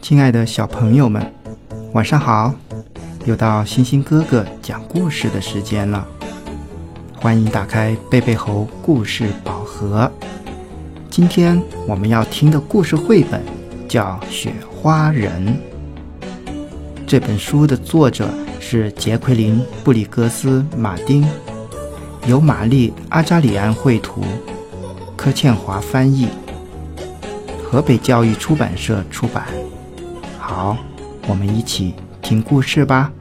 亲爱的小朋友们，晚上好！又到星星哥哥讲故事的时间了，欢迎打开贝贝猴故事宝盒。今天我们要听的故事绘本叫《雪花人》。这本书的作者是杰奎琳·布里格斯·马丁，由玛丽·阿扎里安绘图，柯倩华翻译，河北教育出版社出版。好，我们一起听故事吧。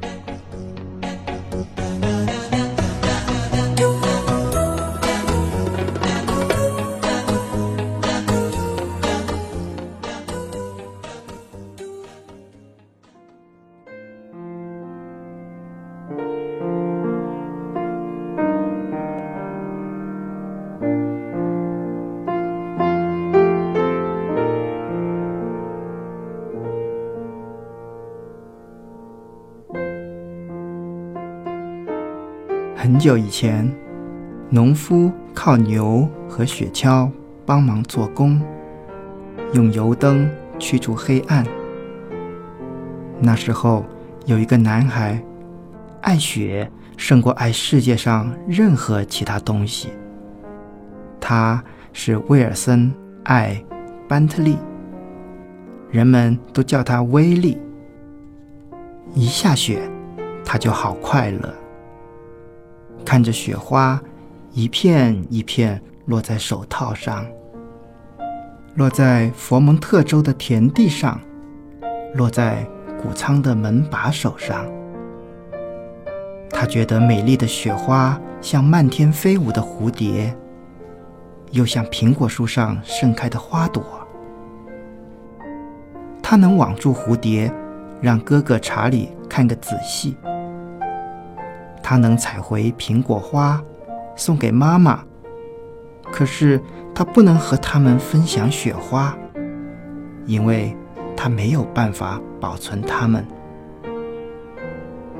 很久以前，农夫靠牛和雪橇帮忙做工，用油灯驱除黑暗。那时候，有一个男孩，爱雪胜过爱世界上任何其他东西。他是威尔森·爱·班特利，人们都叫他威利。一下雪，他就好快乐。看着雪花一片一片落在手套上，落在佛蒙特州的田地上，落在谷仓的门把手上。他觉得美丽的雪花像漫天飞舞的蝴蝶，又像苹果树上盛开的花朵。他能网住蝴蝶，让哥哥查理看个仔细。他能采回苹果花，送给妈妈。可是他不能和他们分享雪花，因为他没有办法保存它们。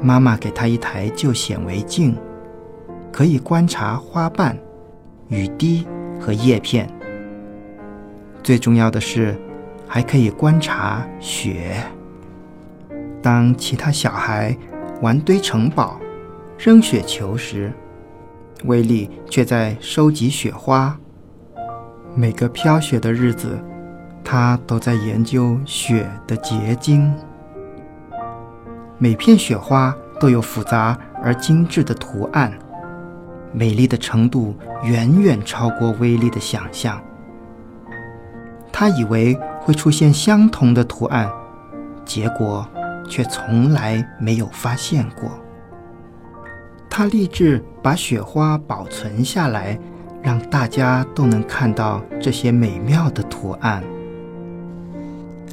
妈妈给他一台旧显微镜，可以观察花瓣、雨滴和叶片。最重要的是，还可以观察雪。当其他小孩玩堆城堡。扔雪球时，威利却在收集雪花。每个飘雪的日子，他都在研究雪的结晶。每片雪花都有复杂而精致的图案，美丽的程度远远超过威力的想象。他以为会出现相同的图案，结果却从来没有发现过。他立志把雪花保存下来，让大家都能看到这些美妙的图案。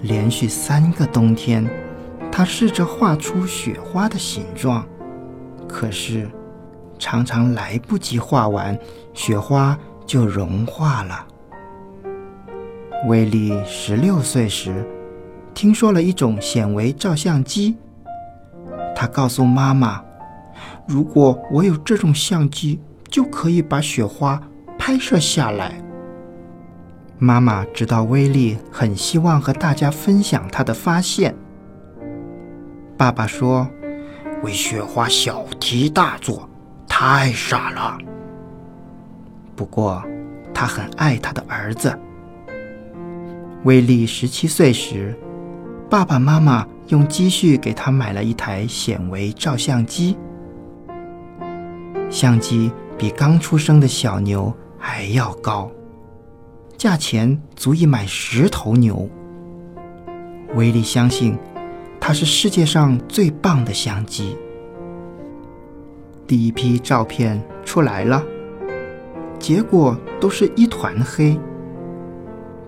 连续三个冬天，他试着画出雪花的形状，可是常常来不及画完，雪花就融化了。威利十六岁时，听说了一种显微照相机，他告诉妈妈。如果我有这种相机，就可以把雪花拍摄下来。妈妈知道威利很希望和大家分享他的发现。爸爸说：“为雪花小题大做，太傻了。”不过，他很爱他的儿子。威利十七岁时，爸爸妈妈用积蓄给他买了一台显微照相机。相机比刚出生的小牛还要高，价钱足以买十头牛。威利相信，它是世界上最棒的相机。第一批照片出来了，结果都是一团黑。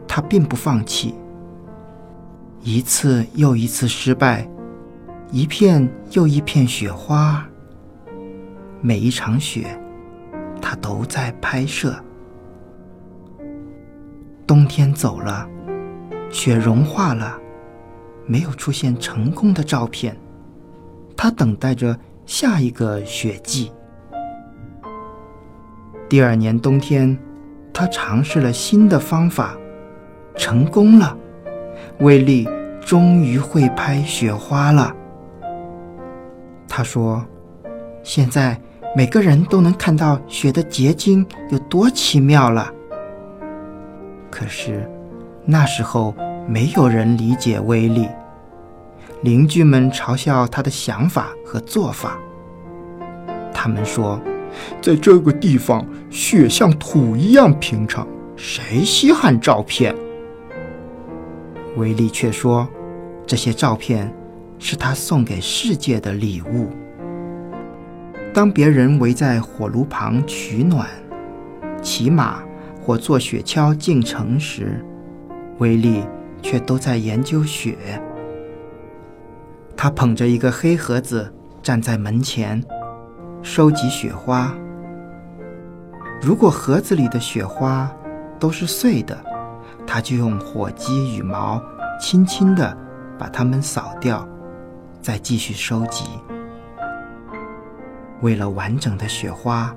他并不放弃，一次又一次失败，一片又一片雪花。每一场雪，他都在拍摄。冬天走了，雪融化了，没有出现成功的照片。他等待着下一个雪季。第二年冬天，他尝试了新的方法，成功了。威力终于会拍雪花了。他说：“现在每个人都能看到雪的结晶有多奇妙了。”可是那时候没有人理解威力，邻居们嘲笑他的想法和做法。他们说：“在这个地方，雪像土一样平常，谁稀罕照片？”威力却说：“这些照片是他送给世界的礼物。”当别人围在火炉旁取暖、骑马或坐雪橇进城时，威利却都在研究雪。他捧着一个黑盒子站在门前，收集雪花。如果盒子里的雪花都是碎的，他就用火鸡羽毛轻轻地把它们扫掉，再继续收集。为了完整的雪花，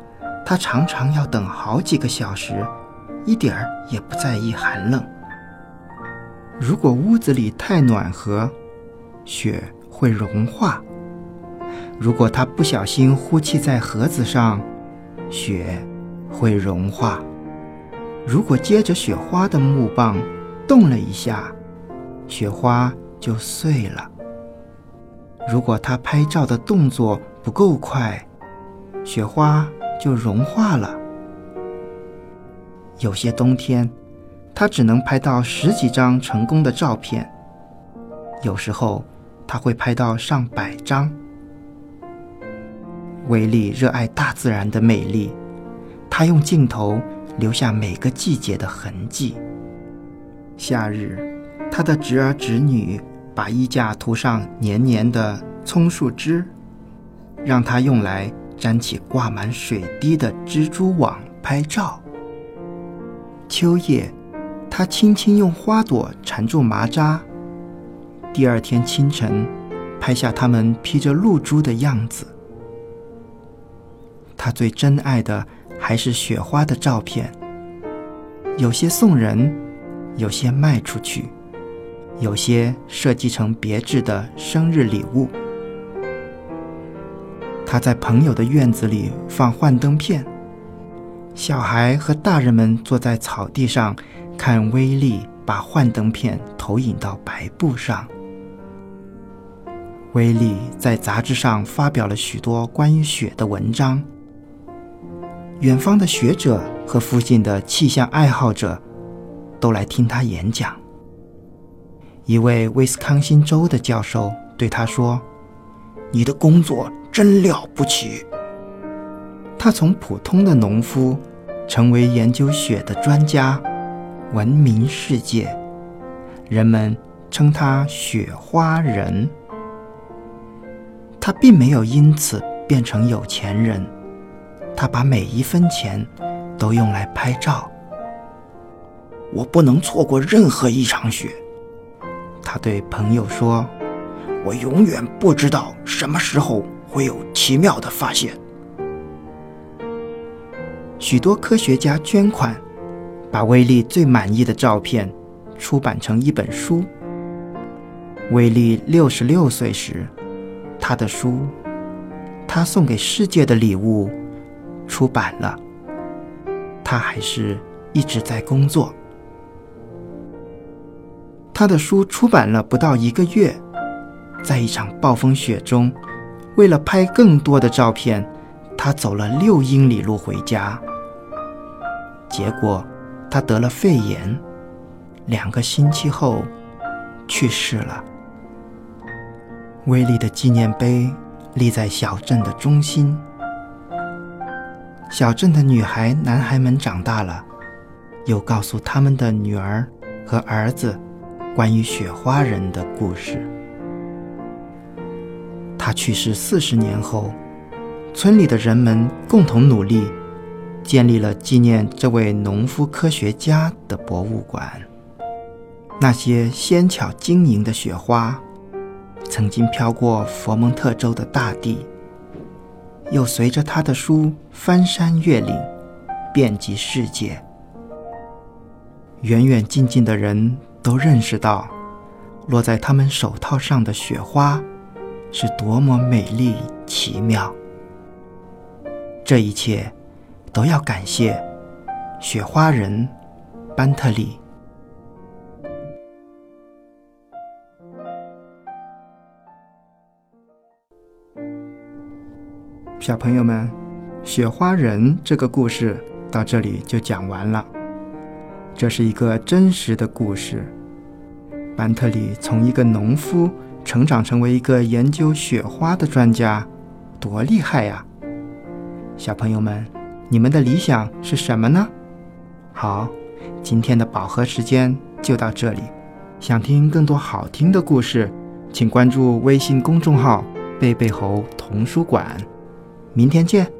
他常常要等好几个小时，一点儿也不在意寒冷。如果屋子里太暖和，雪会融化；如果他不小心呼气在盒子上，雪会融化。如果接着雪花的木棒动了一下，雪花就碎了。如果他拍照的动作不够快，雪花就融化了。有些冬天，他只能拍到十几张成功的照片；有时候，他会拍到上百张。威利热爱大自然的美丽，他用镜头。留下每个季节的痕迹。夏日，他的侄儿侄女把衣架涂上黏黏的葱树枝，让他用来粘起挂满水滴的蜘蛛网拍照。秋夜，他轻轻用花朵缠住麻扎。第二天清晨，拍下它们披着露珠的样子。他最珍爱的。还是雪花的照片，有些送人，有些卖出去，有些设计成别致的生日礼物。他在朋友的院子里放幻灯片，小孩和大人们坐在草地上看威力把幻灯片投影到白布上。威力在杂志上发表了许多关于雪的文章。远方的学者和附近的气象爱好者都来听他演讲。一位威斯康星州的教授对他说：“你的工作真了不起。”他从普通的农夫成为研究雪的专家，闻名世界，人们称他“雪花人”。他并没有因此变成有钱人。他把每一分钱都用来拍照。我不能错过任何一场雪，他对朋友说：“我永远不知道什么时候会有奇妙的发现。”许多科学家捐款，把威力最满意的照片出版成一本书。威力六十六岁时，他的书《他送给世界的礼物》。出版了，他还是一直在工作。他的书出版了不到一个月，在一场暴风雪中，为了拍更多的照片，他走了六英里路回家。结果，他得了肺炎，两个星期后去世了。威利的纪念碑立在小镇的中心。小镇的女孩、男孩们长大了，又告诉他们的女儿和儿子关于雪花人的故事。他去世四十年后，村里的人们共同努力，建立了纪念这位农夫科学家的博物馆。那些纤巧晶莹的雪花，曾经飘过佛蒙特州的大地。又随着他的书翻山越岭，遍及世界。远远近近的人都认识到，落在他们手套上的雪花是多么美丽奇妙。这一切都要感谢雪花人班特利。小朋友们，雪花人这个故事到这里就讲完了。这是一个真实的故事。班特里从一个农夫成长成为一个研究雪花的专家，多厉害呀！小朋友们，你们的理想是什么呢？好，今天的饱和时间就到这里。想听更多好听的故事，请关注微信公众号“贝贝猴童书馆”。明天见。